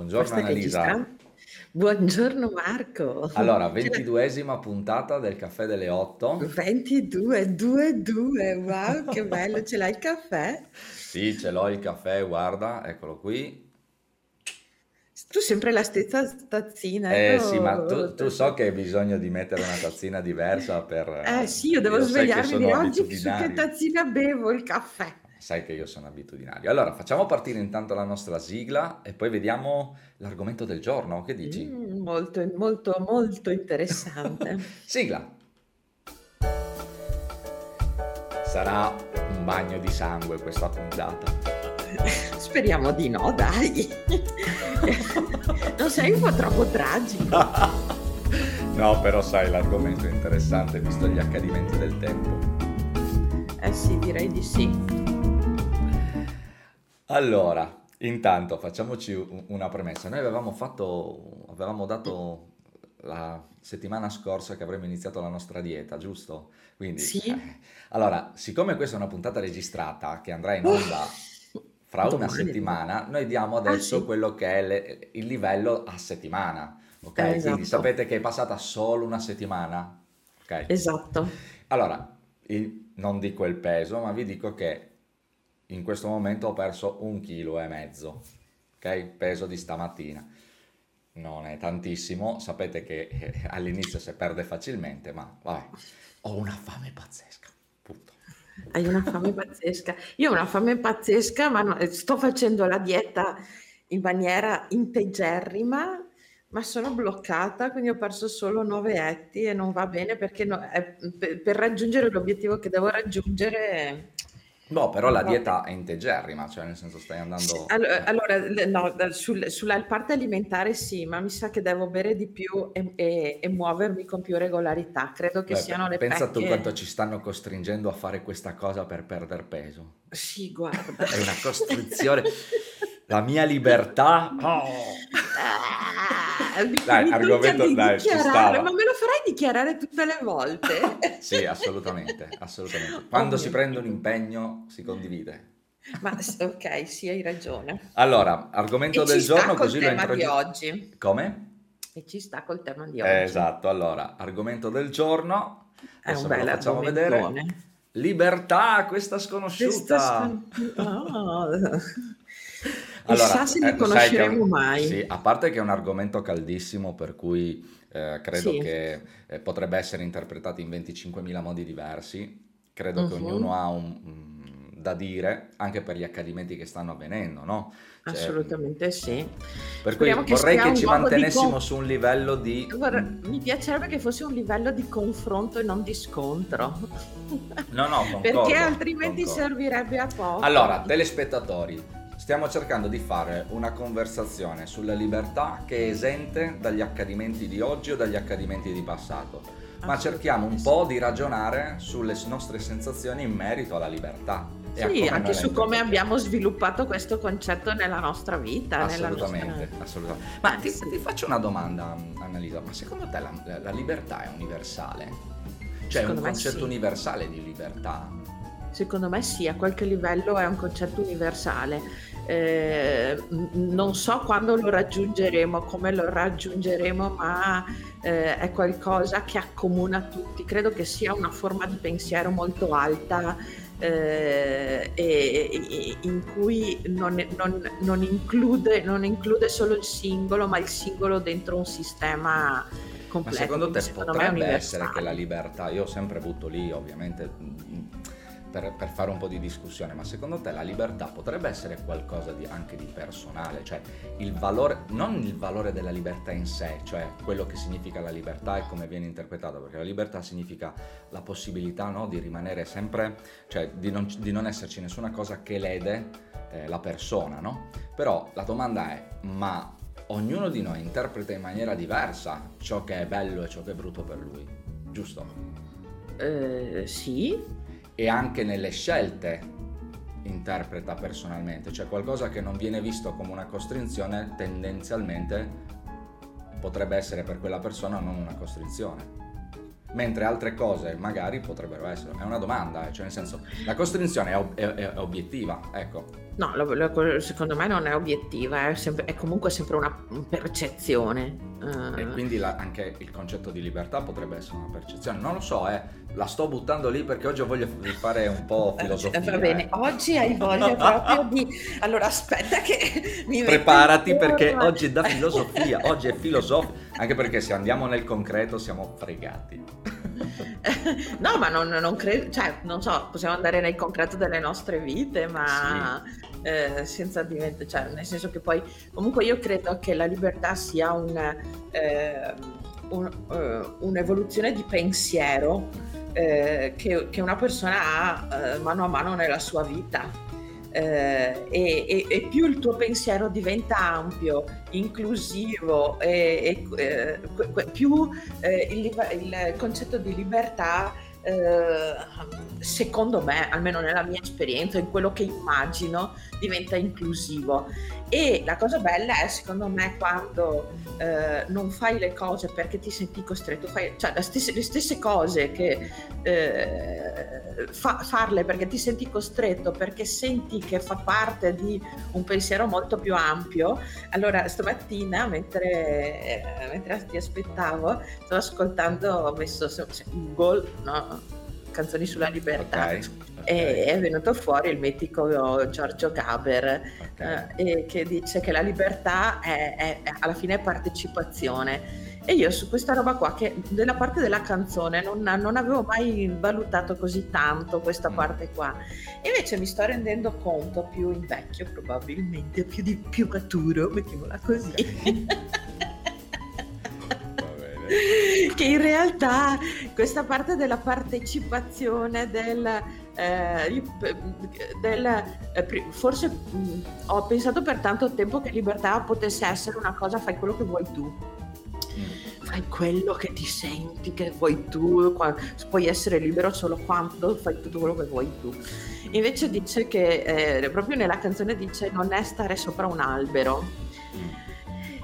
Buongiorno Annalisa. Buongiorno Marco. Allora, ventiduesima puntata del caffè delle 8. 22, 2, 2, wow, che bello, ce l'hai il caffè? Sì, ce l'ho il caffè, guarda, eccolo qui. Tu sempre la stessa tazzina. Eh io- sì, ma tu, tu so che hai bisogno di mettere una tazzina diversa per... Eh sì, io devo Io svegliarmi dire oggi su che tazzina bevo il caffè. Sai che io sono abitudinario. Allora, facciamo partire intanto la nostra sigla e poi vediamo l'argomento del giorno. Che dici? Mm, molto, molto, molto interessante. Sigla. Sarà un bagno di sangue questa puntata. Speriamo di no, dai. Non sei un po' troppo tragico. No, però sai, l'argomento è interessante visto gli accadimenti del tempo. Eh sì, direi di sì. Allora, intanto facciamoci una premessa. Noi avevamo fatto, avevamo dato la settimana scorsa che avremmo iniziato la nostra dieta, giusto? Quindi, Sì. eh, allora, siccome questa è una puntata registrata che andrà in onda fra una settimana, noi diamo Ah, adesso sì. quello che è le- il livello a settimana, ok? Eh, Quindi esatto. sapete che è passata solo una settimana, ok? Esatto. Allora, il- non dico il peso, ma vi dico che in questo momento ho perso un chilo e mezzo, ok? Peso di stamattina. Non è tantissimo, sapete che eh, all'inizio si perde facilmente, ma vabbè, ho una fame pazzesca, punto. Hai una fame pazzesca. Io ho una fame pazzesca, ma no- sto facendo la dieta in maniera integerrima, ma sono bloccata, quindi ho perso solo 9 etti e non va bene perché no- è- per, per raggiungere l'obiettivo che devo raggiungere. No, però la dieta è integerrima, cioè nel senso stai andando... eh. allora, le- no, sul- sulla parte alimentare sì, ma mi sa che devo bere di più e, e- e muovermi con più regolarità. Credo che Beh, siano le pensa tu pecche. quanto ci stanno costringendo a fare questa cosa per perdere peso. Sì, guarda. È una costrizione. La mia libertà... oh. Dai, mi argomento, di dai, dichiarare, ma me lo farai dichiarare tutte le volte? Sì, assolutamente, assolutamente. Quando Oh si prende un impegno si condivide. Ma ok, sì, hai ragione. Allora, argomento E del giorno, così lo tema di introduco. oggi. Come? E ci sta col tema di oggi. Esatto, allora, argomento del giorno, È adesso un bel facciamo vedere. Libertà, questa Questa sconosciuta. scon- Ah. Allora, Chissà se li eh, conosceremo un- mai. sì, a parte che è un argomento caldissimo, per cui eh, credo Sì. che eh, potrebbe essere interpretato in 25.000 modi diversi. Credo che Mhm. ognuno ha un, un da dire anche per gli accadimenti che stanno avvenendo, no? Cioè, Assolutamente sì. Per cui Speriamo che vorrei che ci mantenessimo con- su un livello di... Vorrei- Mi piacerebbe che fosse un livello di confronto e non di scontro. No, no, concordo, Perché altrimenti concordo. servirebbe a poco. Allora, telespettatori, stiamo cercando di fare una conversazione sulla libertà che è esente dagli accadimenti di oggi o dagli accadimenti di passato, ma cerchiamo un po' di ragionare sulle nostre sensazioni in merito alla libertà. e Sì, anche su come abbiamo sviluppato questo concetto nella nostra vita. nella Assolutamente, nostra- assolutamente. Ma ti, Sì. ti faccio una domanda, Annalisa, ma secondo te la, la- libertà è universale? Cioè, è un Secondo me concetto sì. universale di libertà? Secondo me sì, a qualche livello è un concetto universale. Eh, non so quando lo raggiungeremo, come lo raggiungeremo, ma eh, è qualcosa che accomuna tutti. Credo che sia una forma di pensiero molto alta eh, e, e- in cui non, non- non include, non include solo il singolo, ma il singolo dentro un sistema Ma completo. secondo te secondo potrebbe essere che la libertà, io ho sempre butto lì ovviamente mh, per, per fare un po' di discussione, ma secondo te la libertà potrebbe essere qualcosa di, anche di personale, cioè il valore, non il valore della libertà in sé, cioè quello che significa la libertà e come viene interpretata, perché la libertà significa la possibilità no, di rimanere sempre, cioè di non, di non esserci nessuna cosa che lede eh, la persona, no? Però la domanda è, ma ognuno di noi interpreta in maniera diversa ciò che è bello e ciò che è brutto per lui, giusto? Eh, sì, E anche nelle scelte interpreta personalmente, cioè qualcosa che non viene visto come una costrizione tendenzialmente potrebbe essere per quella persona non una costrizione. Mentre altre cose magari potrebbero essere. È una domanda, eh, cioè nel senso, la costrizione è, ob- è- è- obiettiva, ecco. No, lo- lo- secondo me non è obiettiva, è, sempre- è comunque sempre una percezione. E eh. quindi la- anche il concetto di libertà potrebbe essere una percezione. Non lo so, eh, la sto buttando lì perché oggi voglio fare un po' Eh, filosofia. Va bene, eh. oggi hai voglia proprio di... Allora aspetta che mi Preparati perché oggi è da filosofia, oggi è filosofico, anche perché se andiamo nel concreto siamo fregati. No, ma non, non credo, cioè, non so, possiamo andare nel concreto delle nostre vite, ma eh, senza diventare, cioè, nel senso che poi, comunque io credo che la libertà sia un, eh, un- eh, un'evoluzione di pensiero eh, che, che una persona ha eh, mano a mano nella sua vita. Eh, e, e- più il tuo pensiero diventa ampio, inclusivo e, e, eh, più eh, il, il concetto di libertà, secondo me, almeno nella mia esperienza, in quello che immagino, diventa inclusivo. E la cosa bella è, secondo me, quando eh, non fai le cose perché ti senti costretto, fai, cioè le stesse, le stesse cose che eh, fa- farle perché ti senti costretto, perché senti che fa parte di un pensiero molto più ampio. Allora, stamattina, mentre, eh, mentre ti aspettavo, stavo ascoltando, ho messo Google, no? Canzoni sulla libertà. Ok? E è venuto fuori il mitico Giorgio Gaber ok. eh, che dice che la libertà è, è- è- alla fine è partecipazione. E io su questa roba qua, che nella parte della canzone non, non avevo mai valutato così tanto questa Mm. parte qua. Invece mi sto rendendo conto, più invecchio probabilmente, più, di, più maturo, mettiamola così. Che in realtà questa parte della partecipazione del, eh, del eh, forse mh, ho pensato per tanto tempo che libertà potesse essere una cosa fai quello che vuoi tu. Mm. fai quello che ti senti che vuoi tu puoi essere libero solo quando fai tutto quello che vuoi tu. Invece dice che eh, proprio nella canzone dice non è stare sopra un albero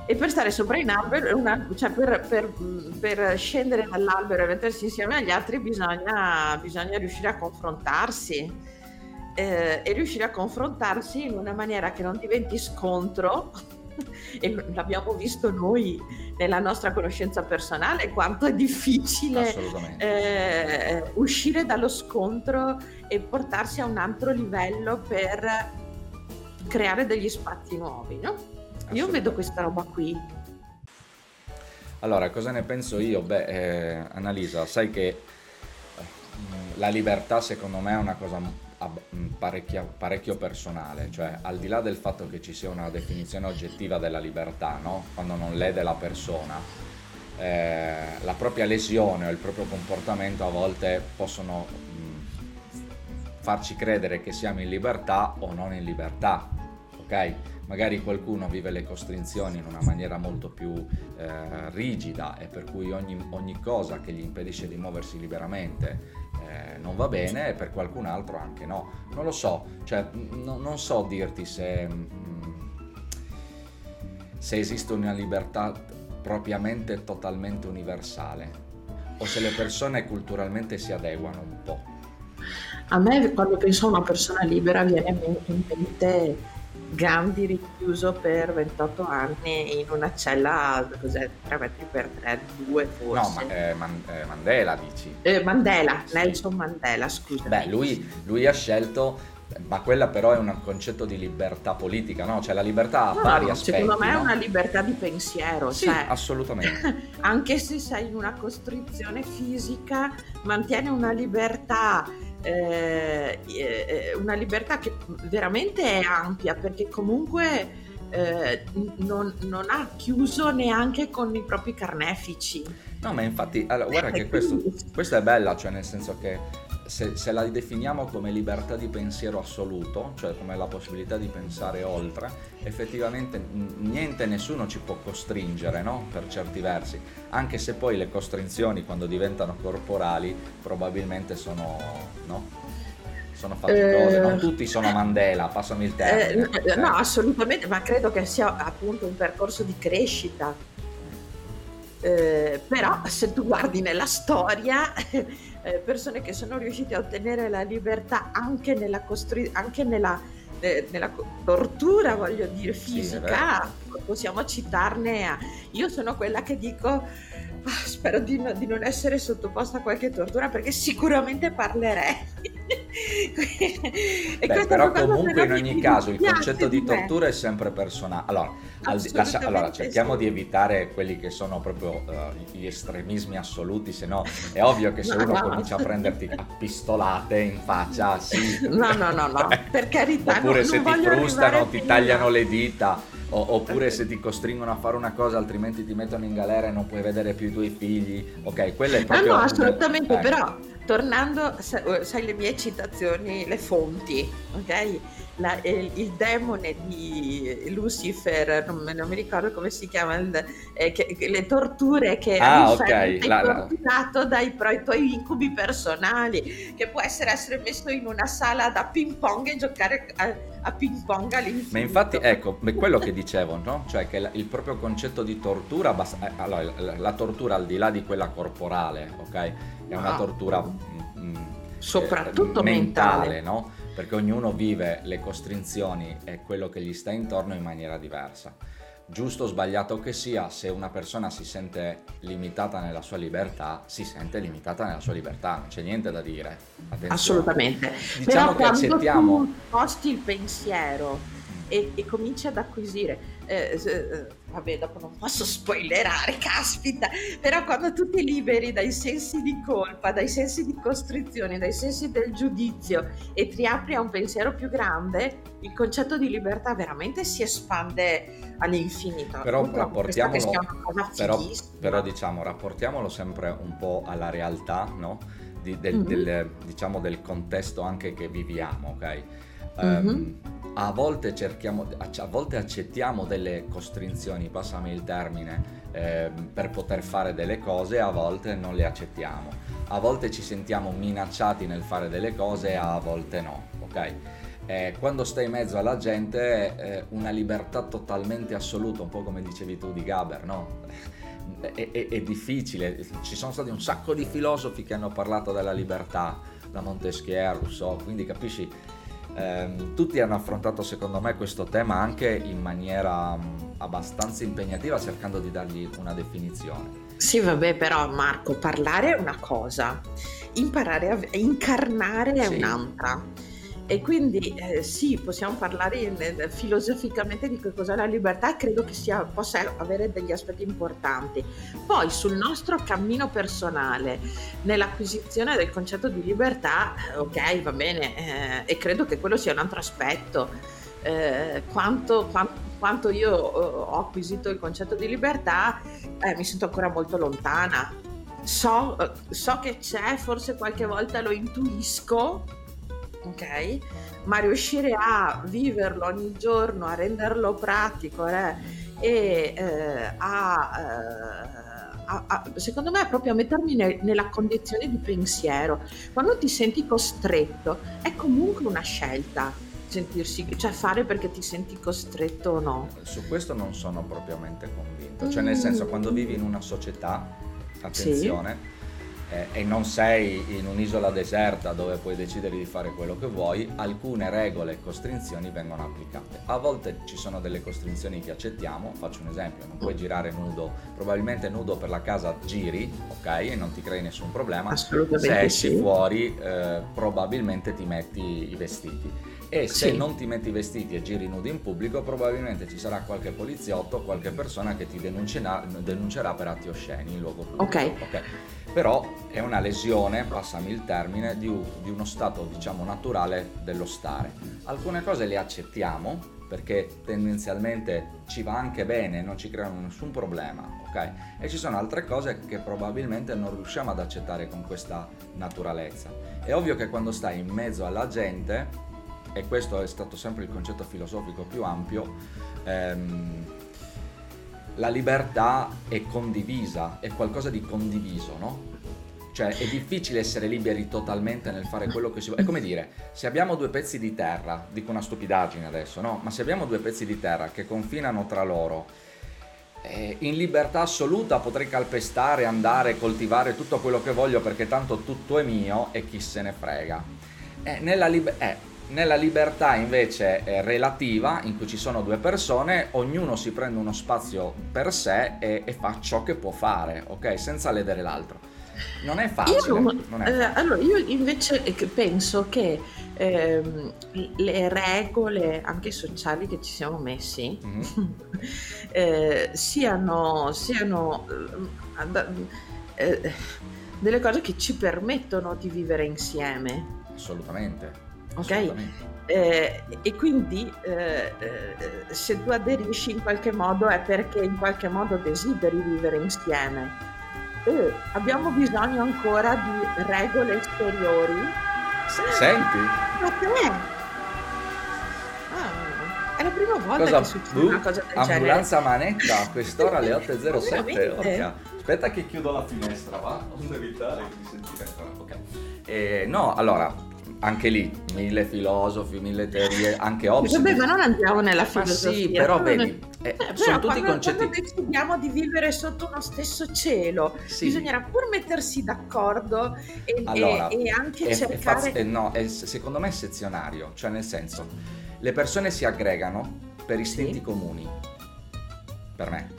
e per stare sopra in albero, una- cioè per, per- per scendere dall'albero e mettersi insieme agli altri bisogna, bisogna riuscire a confrontarsi eh, e riuscire a confrontarsi in una maniera che non diventi scontro e l'abbiamo visto noi nella nostra conoscenza personale quanto è difficile eh, uscire dallo scontro e portarsi a un altro livello per creare degli spazi nuovi, no? Io vedo questa roba qui. Allora, cosa ne penso io? Beh, eh, Annalisa, sai che eh, la libertà secondo me è una cosa m- ab- mh, parecchia- parecchio personale, cioè al di là del fatto che ci sia una definizione oggettiva della libertà, no? Quando non lede la persona, eh, la propria lesione o il proprio comportamento a volte possono mh, farci credere che siamo in libertà o non in libertà, ok? Magari qualcuno vive le costrizioni in una maniera molto più eh, rigida e per cui ogni, ogni cosa che gli impedisce di muoversi liberamente eh, non va bene e per qualcun altro anche no. Non lo so, cioè no- non so dirti se, mm, se esiste una libertà propriamente totalmente universale o se le persone culturalmente si adeguano un po'. A me quando penso a una persona libera viene in mente Gandhi rinchiuso per 28 anni in una cella, cos'è, 3 metri per 3, 2 No, forse. ma eh, Man- eh, Mandela dici. Eh, Mandela, Sì. Nelson Mandela, scusa. Beh, lui, lui ha scelto, ma quella però è un concetto di libertà politica, no? Cioè la libertà ha No, vari no, aspetti. secondo me è no? una libertà di pensiero, Sì, cioè assolutamente. anche se sei in una costrizione fisica, mantiene una libertà, eh, eh, una libertà che veramente è ampia, perché comunque eh, non, non ha chiuso neanche con i propri carnefici. No, ma infatti, allora, guarda che E questo, questa è bella, cioè nel senso che se, se la definiamo come libertà di pensiero assoluto, cioè come la possibilità di pensare oltre, effettivamente niente, nessuno ci può costringere, no? Per certi versi, anche se poi le costrizioni quando diventano corporali probabilmente sono, no? Sono faticose, Eh, non tutti sono Mandela, passami il termine. eh, eh. no, assolutamente, ma credo che sia appunto un percorso di crescita. Eh, però se tu guardi nella storia, eh, persone che sono riuscite a ottenere la libertà anche nella, costri- anche nella, eh, nella tortura, voglio dire, fisica, sì, possiamo citarne a... Io sono quella che dico, ah, spero di, no, di non essere sottoposta a qualche tortura perché sicuramente parlerei. Beh, però comunque in ogni caso il concetto di tortura è sempre personale. Allora, lascia, allora cerchiamo sì. di evitare quelli che sono proprio uh, gli estremismi assoluti, se no è ovvio che se no, uno no. comincia a prenderti a pistolate in faccia, sì. No, no, no, no, per carità. Oppure se ti frustano, ti tagliano le dita. O, oppure se ti costringono a fare una cosa altrimenti ti mettono in galera e non puoi vedere più i tuoi figli ok quello è proprio ah no assolutamente eh. però tornando, eh, sai le mie citazioni, le fonti, ok? La, il, il, demone di Lucifer, non, non, mi ricordo come si chiama, il, eh, che, le torture che ah, okay. hai torturato dai pro, tuoi incubi personali, che può essere essere messo in una sala da ping pong e giocare a, a ping pong all'infinito. Ma infatti, ecco, quello che dicevo, no? Cioè che il proprio concetto di tortura, eh, allora, la, la tortura al di là di quella corporale, ok? È una ah. tortura mh, mm, mm, soprattutto eh, mentale, mentale, no? Perché ognuno vive le costrizioni e quello che gli sta intorno in maniera diversa. Giusto o sbagliato che sia, se una persona si sente limitata nella sua libertà, si sente limitata nella sua libertà, non c'è niente da dire. Attenzione. Assolutamente. Diciamo Però che accettiamo. Tu posti il pensiero e, e cominci ad acquisire eh, eh, vabbè, dopo non posso spoilerare, caspita, però quando tu ti liberi dai sensi di colpa, dai sensi di costrizione, dai sensi del giudizio e ti apri a un pensiero più grande, il concetto di libertà veramente si espande all'infinito. Però Appunto, rapportiamolo, però, però, diciamo, rapportiamolo sempre un po' alla realtà, no? Di, del, mm-hmm. del, diciamo, del contesto anche che viviamo, ok? Um, mm-hmm a volte, cerchiamo, a volte accettiamo delle costrinzioni, passami il termine, eh, per poter fare delle cose, a volte non le accettiamo. A volte ci sentiamo minacciati nel fare delle cose, a volte no, ok? Eh, quando stai in mezzo alla gente è una libertà totalmente assoluta, un po' come dicevi tu di Gaber, no? È, è, è, difficile, ci sono stati un sacco di filosofi che hanno parlato della libertà, da Montesquieu, Rousseau, quindi capisci eh, tutti hanno affrontato secondo me questo tema anche in maniera mh, abbastanza impegnativa cercando di dargli una definizione. Sì, vabbè, però Marco, parlare è una cosa, imparare a incarnare è sì. un'altra. E quindi eh, sì, possiamo parlare in, eh, filosoficamente di che cos'è la libertà, credo che sia, possa avere degli aspetti importanti. Poi sul nostro cammino personale, nell'acquisizione del concetto di libertà, eh, ok, va bene, eh, e credo che quello sia un altro aspetto. Eh, quanto, quanto, quanto, io ho acquisito il concetto di libertà, eh, mi sento ancora molto lontana. So, so che c'è, forse qualche volta lo intuisco, ok? Ma riuscire a viverlo ogni giorno, a renderlo pratico eh, e eh, a, eh, a, a, secondo me proprio a mettermi ne, nella condizione di pensiero. Quando ti senti costretto è comunque una scelta sentirsi, cioè fare perché ti senti costretto o no. Su questo non sono propriamente convinto, cioè nel senso quando vivi in una società, attenzione, sì eh, e non sei in un'isola deserta dove puoi decidere di fare quello che vuoi, alcune regole e costrizioni vengono applicate. A volte ci sono delle costrizioni che accettiamo, faccio un esempio, non puoi girare nudo, probabilmente nudo per la casa giri, ok, e non ti crei nessun problema. Assolutamente Se esci sì. fuori eh, probabilmente ti metti i vestiti e se sì. non ti metti i vestiti e giri nudi in pubblico probabilmente ci sarà qualche poliziotto, qualche persona che ti denuncerà, denuncerà per atti osceni in luogo pubblico. Ok. okay però è una lesione, passami il termine, di, di uno stato diciamo naturale dello stare. Alcune cose le accettiamo perché tendenzialmente ci va anche bene, non ci creano nessun problema, ok? E ci sono altre cose che probabilmente non riusciamo ad accettare con questa naturalezza. È ovvio che quando stai in mezzo alla gente, e questo è stato sempre il concetto filosofico più ampio, ehm, la libertà è condivisa, è qualcosa di condiviso, no? Cioè è difficile essere liberi totalmente nel fare quello che si vuole. È come dire, se abbiamo due pezzi di terra, dico una stupidaggine adesso, no? Ma se abbiamo due pezzi di terra che confinano tra loro, eh, in libertà assoluta potrei calpestare, andare, coltivare tutto quello che voglio perché tanto tutto è mio e chi se ne frega. Eh, nella liber- eh, Nella libertà invece eh, relativa, in cui ci sono due persone, ognuno si prende uno spazio per sé e, e fa ciò che può fare, ok? Senza ledere l'altro. Non è facile. Io, non è eh, facile. allora, io invece penso che ehm, le regole anche sociali che ci siamo messi Mhm. eh, siano, siano eh, eh, delle cose che ci permettono di vivere insieme. Assolutamente. Ok? Eh, e quindi eh, eh, se tu aderisci in qualche modo è perché in qualche modo desideri vivere insieme. E abbiamo bisogno ancora di regole esteriori. Senti? Ma te? Ah, è la prima volta Cosa? che succede Uh, una cosa del genere. ambulanza manetta a quest'ora alle 8.07. Veramente? orca. Aspetta che chiudo la finestra, va? Non evitare di sentire. Ok. Eh, no, allora, anche lì, mille filosofi, mille teorie, anche Hobbes. Vabbè, ma non andiamo nella Ma filosofia. sì, però Però- vedi, eh, Eh, però sono tutti quando, concetti... quando decidiamo di vivere sotto uno stesso cielo, Sì. bisognerà pur mettersi d'accordo e, Allora, e- e anche è- è cercare... faz- eh, no, è- secondo me è sezionario, cioè nel senso, le persone si aggregano per istinti Sì. comuni. Per me.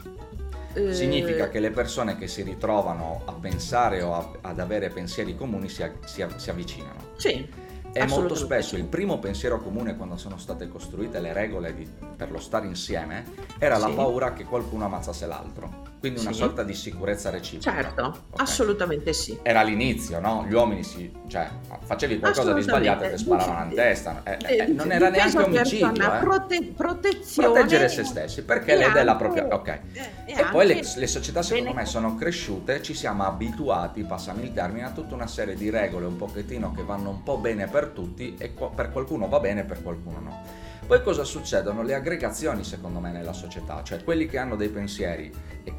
eh, Significa che le persone che si ritrovano a pensare o a- ad avere pensieri comuni si, si si avvicinano. Sì, E molto spesso il primo pensiero comune quando sono state costruite le regole di- per lo stare insieme era la Sì. paura che qualcuno ammazzasse l'altro. Quindi una Sì. sorta di sicurezza reciproca. certo, Ok. assolutamente sì. Era l'inizio, no? Gli uomini si. cioè, facevi qualcosa di sbagliato e ti sparavano in testa. Eh, eh, Eh, non era neanche omicidio. persona, eh. prote- protezione Proteggere se stessi, perché e lede la anche- propria. Ok. eh, E poi le, le società secondo bene- me sono cresciute, ci siamo abituati, passami il termine, a tutta una serie di regole un pochettino che vanno un po' bene per tutti e per qualcuno va bene, per qualcuno no. Poi cosa succedono? Le aggregazioni secondo me nella società, cioè quelli che hanno dei pensieri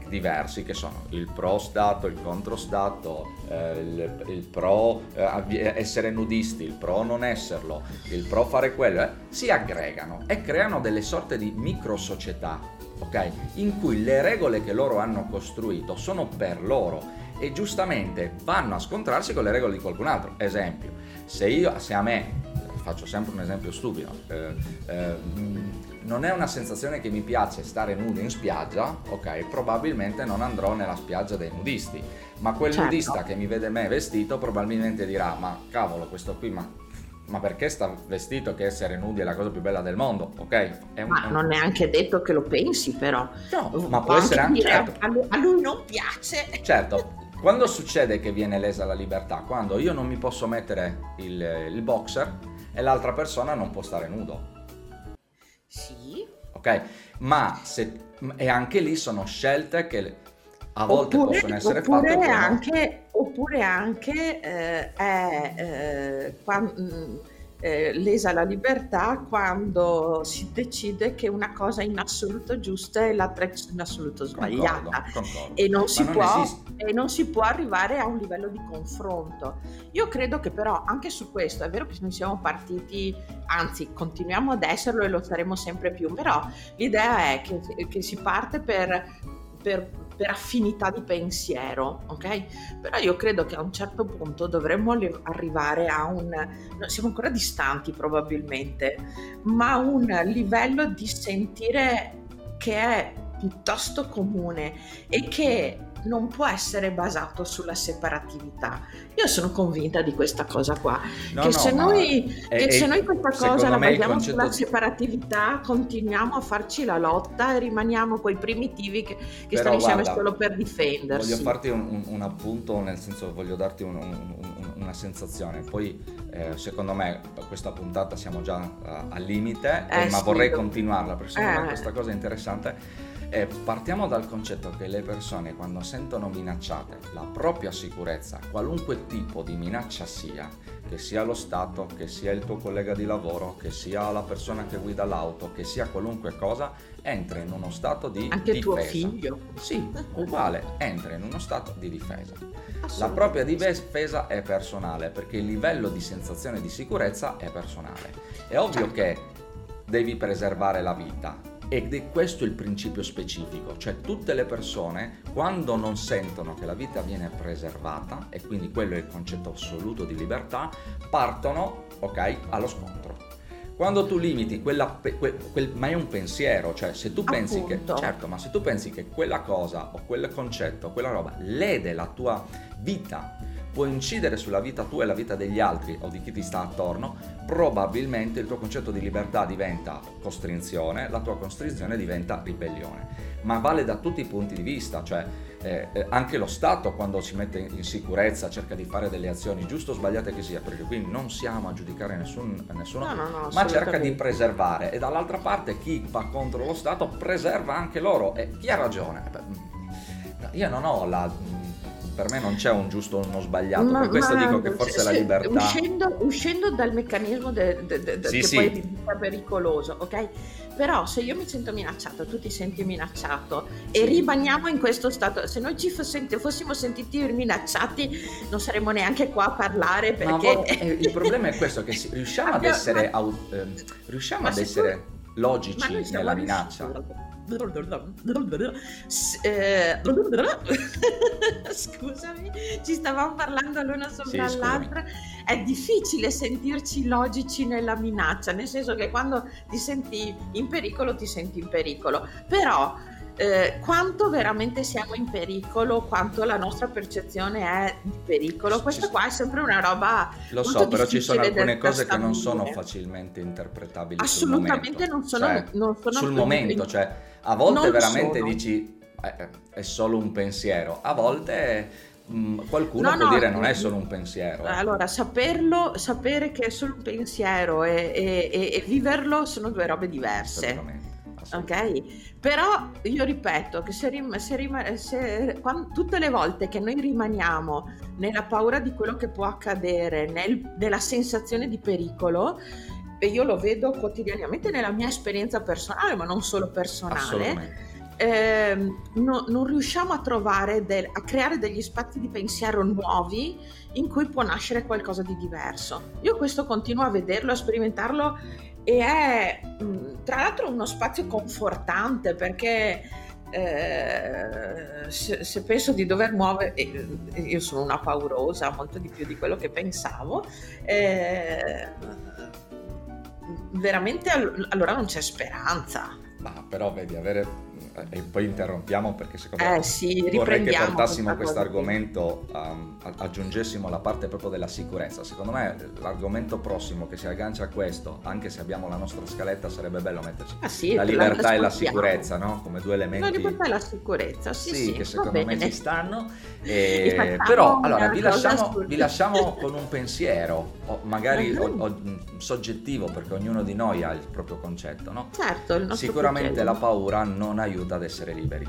diversi che sono il pro Stato, il contro Stato, eh, il, il pro eh, avvi- essere nudisti, il pro non esserlo, il pro fare quello, eh, si aggregano e creano delle sorte di micro società, ok? In cui le regole che loro hanno costruito sono per loro e giustamente vanno a scontrarsi con le regole di qualcun altro. Esempio, se io, se a me, faccio sempre un esempio stupido, eh, eh, non è una sensazione che mi piace stare nudo in spiaggia, ok, probabilmente non andrò nella spiaggia dei nudisti, ma quel Certo. nudista che mi vede me vestito probabilmente dirà, ma cavolo, questo qui, ma, ma perché sta vestito che essere nudi è la cosa più bella del mondo, ok? È un- Ma non è anche detto che lo pensi, però. No, ma Può può essere anche... dire, certo. a, lui, a lui non piace. Certo, quando succede che viene lesa la libertà? Quando io non mi posso mettere il, il boxer e l'altra persona non può stare nudo, Sì. ok? Ma se, e anche lì sono scelte che a volte possono essere oppure fatte. oppure anche, oppure anche eh, è eh, quan- mm, eh, lesa la libertà quando si decide che una cosa è in assoluto giusta e l'altra è in assoluto sbagliata. Concordo, concordo. E non, non può, e non si può arrivare a un livello di confronto. Io credo che però anche su questo è vero che noi siamo partiti, anzi continuiamo ad esserlo e lo saremo sempre più, però l'idea è che, che si parte per, per- per affinità di pensiero, ok? Però io credo che a un certo punto dovremmo arrivare a un, siamo ancora distanti probabilmente, ma un livello di sentire che è piuttosto comune e che non può essere basato sulla separatività. Io sono convinta di questa cosa qua, No, che, no, se noi, è- che se noi questa cosa la me basiamo concetto sulla separatività, continuiamo a farci la lotta e rimaniamo quei primitivi che, che stanno insieme guarda, solo per difendersi. Voglio farti un, un- un appunto, nel senso voglio darti un- un- un- una sensazione. Poi, eh, secondo me, questa puntata siamo già eh, al limite, Eh, ma sì, vorrei continuarla perché secondo me Eh. questa cosa è interessante. Eh, partiamo dal concetto che le persone, quando sentono minacciate la propria sicurezza, qualunque tipo di minaccia sia, che sia lo Stato, che sia il tuo collega di lavoro, che sia la persona che guida l'auto, che sia qualunque cosa, entra in uno stato di Anche difesa. tuo figlio. Sì, uguale, entra in uno stato di difesa. La propria difesa è personale perché il livello di sensazione di sicurezza è personale. È ovvio Certo. che devi preservare la vita ed è questo il principio specifico, cioè tutte le persone quando non sentono che la vita viene preservata e quindi quello è il concetto assoluto di libertà, partono, ok, allo scontro. quando tu limiti quella, quel, quel, ma è un pensiero, cioè se tu pensi Appunto. che, certo, ma se tu pensi che quella cosa o quel concetto, quella roba lede la tua vita, può incidere sulla vita tua e la vita degli altri o di chi ti sta attorno, probabilmente il tuo concetto di libertà diventa costrinzione, la tua costrinzione diventa ribellione. Ma vale da tutti i punti di vista, cioè eh, eh, anche lo Stato quando si mette in sicurezza cerca di fare delle azioni, giusto o sbagliate che sia, perché qui non siamo a giudicare nessun, nessuno, No, no, no, ma cerca di preservare e dall'altra parte chi va contro lo Stato preserva anche loro e chi ha ragione? Eh beh, mm, io non ho la... Per me non c'è un giusto o uno sbagliato, Ma- per questo ma dico che forse se- la se- libertà... Uscendo, uscendo dal meccanismo de- de- de- Sì, che sì. poi diventa pericoloso, ok? Però se io mi sento minacciato, tu ti senti minacciato e rimaniamo in questo stato, se noi ci fossimo sentiti minacciati non saremmo neanche qua a parlare Ma perché... volte- eh, il problema è questo, che riusciamo ad essere, ma- au- ehm, riusciamo Ma ad se tu- essere Ma logici nella riusciti- minaccia. S- eh, Scusami, ci stavamo parlando l'una sopra Sì, l'altra. È difficile sentirci logici nella minaccia, nel senso che quando ti senti in pericolo, ti senti in pericolo. Però eh, quanto veramente siamo in pericolo, quanto la nostra percezione è di pericolo, questa qua è sempre una roba Lo molto so, però ci sono alcune cose che non sono facilmente interpretabili Assolutamente non sono, Cioè, non sono sul momento, cioè a volte veramente sono. dici "Eh, eh, è solo un pensiero, a volte mh, qualcuno No, può no, dire non è mm, solo un pensiero. Allora, saperlo, sapere che è solo un pensiero e, e- e- e viverlo sono due robe diverse. Assolutamente, assolutamente. Ok? Però io ripeto che se, rim- se rima- se- quan- tutte le volte che noi rimaniamo nella paura di quello che può accadere, nel- nella sensazione di pericolo, e io lo vedo quotidianamente nella mia esperienza personale, ma non solo personale, ehm, no- non riusciamo a trovare, del- a creare degli spazi di pensiero nuovi in cui può nascere qualcosa di diverso. Io questo continuo a vederlo, a sperimentarlo e è mh, tra l'altro uno spazio confortante perché eh, se, se penso di dover muovere, e- e io sono una paurosa, molto di più di quello che pensavo, eh, veramente all- allora non c'è speranza. Ma però vedi, avere... E poi interrompiamo perché secondo me Eh sì, vorrei che portassimo questo argomento, um, aggiungessimo la parte proprio della sicurezza. Secondo me l'argomento prossimo che si aggancia a questo, anche se abbiamo la nostra scaletta, sarebbe bello metterci Ah, sì, la libertà e la sicurezza, no? Come due La elementi libertà e la sicurezza, sì, sì, che va secondo me ci stanno. Eh, però allora vi lasciamo, vi lasciamo con un pensiero, o magari o- Mhm. o- mh, soggettivo, perché ognuno di noi ha il proprio concetto, no? Certo, Sicuramente criterio. la paura non aiuta ad essere liberi,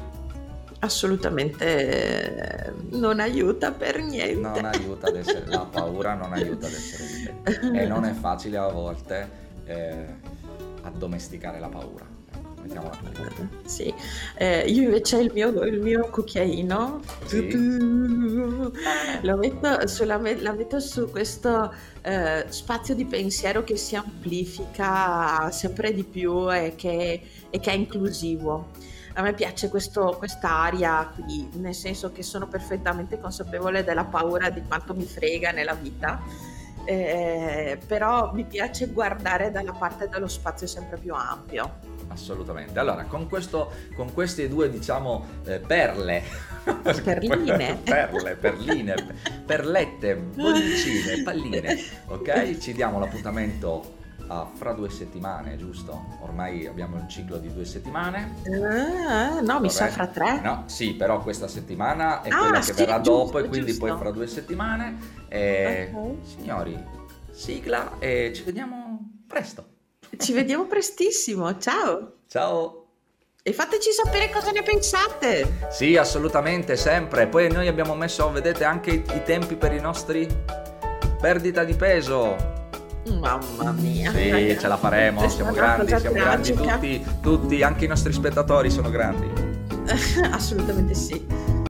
assolutamente eh, non aiuta per niente. non aiuta ad essere, la paura non aiuta ad essere liberi e non è facile a volte eh, addomesticare la paura. Sì, Eh, io invece il mio, il mio cucchiaino Sì. lo metto, sulla, la metto su questo eh, spazio di pensiero che si amplifica sempre di più e che, e che è inclusivo. A me piace questo, quest'aria qui, nel senso che sono perfettamente consapevole della paura di quanto mi frega nella vita, eh, però mi piace guardare dalla parte dello spazio sempre più ampio. Assolutamente. Allora, con, questo, con queste due, diciamo, eh, perle, Perline. perle, perline, perlette, bollicine, palline, ok? Ci diamo l'appuntamento a fra due settimane, giusto? Ormai abbiamo il ciclo di due settimane. Ah, no, mi sa fra tre. No, sì, però questa settimana è Ah, quella che sì, verrà giusto, dopo e quindi giusto. poi fra due settimane. E, Ok. Signori, sigla e ci vediamo presto. Ci vediamo prestissimo, ciao! Ciao! E fateci sapere cosa ne pensate! Sì, assolutamente, sempre. Poi noi abbiamo messo, vedete, anche i, tempi per i nostri perdita di peso. Mamma mia! Sì, ragazzi, ce la faremo, siamo grandi, siamo grandi tutti, tutti, anche i nostri spettatori sono grandi. Assolutamente sì.